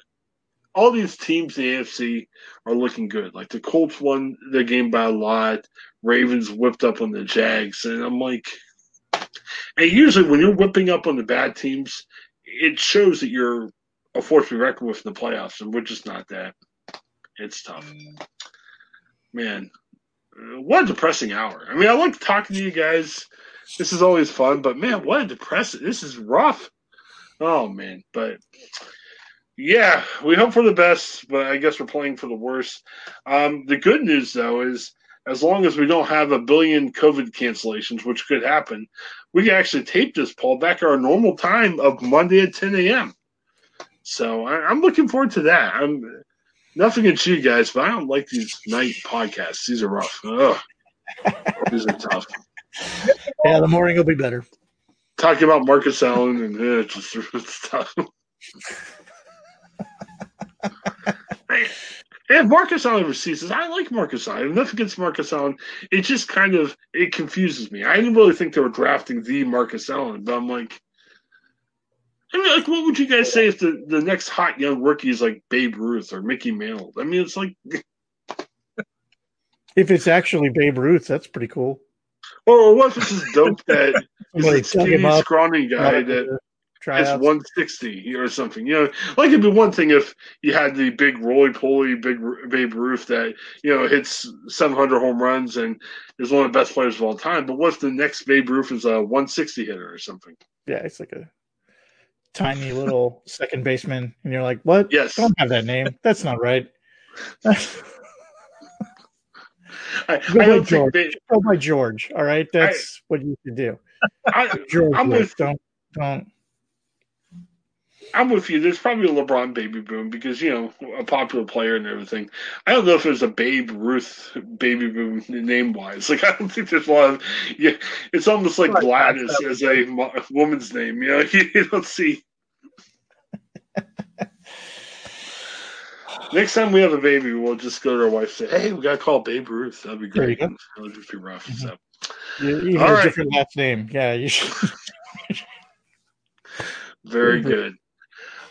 all these teams in the AFC are looking good. Like the Colts won their game by a lot. Ravens whipped up on the Jags, and I'm like, and usually when you're whipping up on the bad teams, it shows that you're a force to be reckoned with in the playoffs, and we're just not that. It's tough, man. uh, What a depressing hour. I mean, I like talking to you guys. This is always fun, but man, what a depressing. This is rough. Oh man, but yeah, we hope for the best, but I guess we're playing for the worst. Um, the good news, though, is as long as we don't have a billion COVID cancellations, which could happen, we can actually tape this, Paul, back at our normal time of Monday at 10 a.m. So I, I'm looking forward to that. I'm nothing against you guys, but I don't like these night podcasts. These are rough. Ugh. *laughs* These are tough. Yeah, the morning will be better. Talking about Marcus Allen and uh, it's just *laughs* it's tough. *laughs* And Marcus Allen receives I like Marcus Allen. I have nothing against Marcus Allen. It just kind of it confuses me. I didn't really think they were drafting the Marcus Allen, but I'm like, I mean, like, what would you guys say if the, the next hot young rookie is like Babe Ruth or Mickey Mantle? I mean, it's like, *laughs* If it's actually Babe Ruth, that's pretty cool. or what if it's this dope that *laughs* is a skinny, scrawny guy uh, that tryouts. It's 160 or something. You know, like it'd be one thing if you had the big roly poly, big Babe Ruth that you know hits 700 home runs and is one of the best players of all time. But what's the next Babe Ruth is a 160 hitter or something? Yeah, it's like a tiny little *laughs* second baseman, and you're like, "What? Yes. Don't have that name. That's not right." *laughs* I, Go I don't think George. Babe, Go by George. All right, that's what you should do. I, George, I'm with don't don't. I'm with you. There's probably a LeBron baby boom because you know a popular player and everything. I don't know if there's a Babe Ruth baby boom name wise. *laughs* Like I don't think there's a lot of. Yeah, it's almost like Gladys as a woman's name. You know, *laughs* you don't see. *laughs* Next time we have a baby, we'll just go to our wife and say, "Hey, we got to call Babe Ruth." That'd be great. go. That would just be rough. Mhm. So. You, you All have a different last name. Yeah, you should. Very good.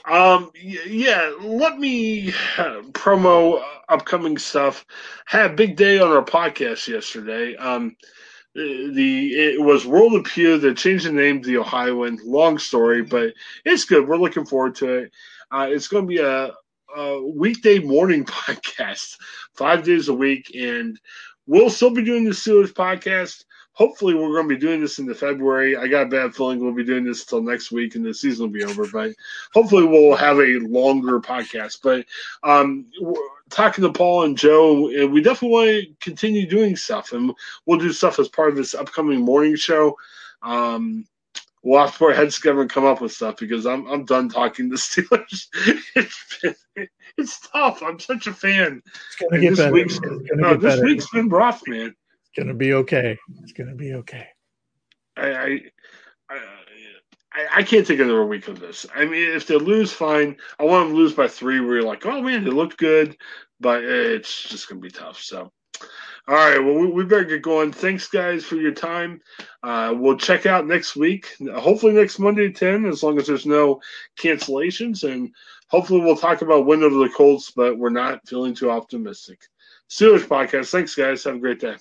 Um, yeah, let me promo upcoming stuff. Had a big day on our podcast yesterday. Um, the it was World of Pugh. They changed the name to the Ohioan. Long story, but it's good. We're looking forward to it. Uh, it's going to be a, a weekday morning *laughs* podcast, five days a week, and we'll still be doing the Steelers podcast. Hopefully, we're going to be doing this into February. I got a bad feeling we'll be doing this until next week, and the season will be over. But hopefully, we'll have a longer podcast. But um, talking to Paul and Joe, and we definitely want to continue doing stuff, and we'll do stuff as part of this upcoming morning show. Um, we'll have to put our heads together and come up with stuff because I'm I'm done talking to *laughs* Steelers. it's, been, it's tough. I'm such a fan. It's gonna And get this better. week's It's gonna no, get this better. week's been rough, man. Gonna be okay. It's gonna be okay. I, I, I, I, can't take another week of this. I mean, if they lose, fine. I want them to lose by three. Where you're like, oh man, they looked good, but it's just gonna be tough. So, all right, well, we, we better get going. Thanks, guys, for your time. Uh, we'll check out next week. Hopefully next Monday at ten, as long as there's no cancellations, and hopefully we'll talk about win over the Colts. But we're not feeling too optimistic. Steelers podcast. Thanks, guys. Have a great day.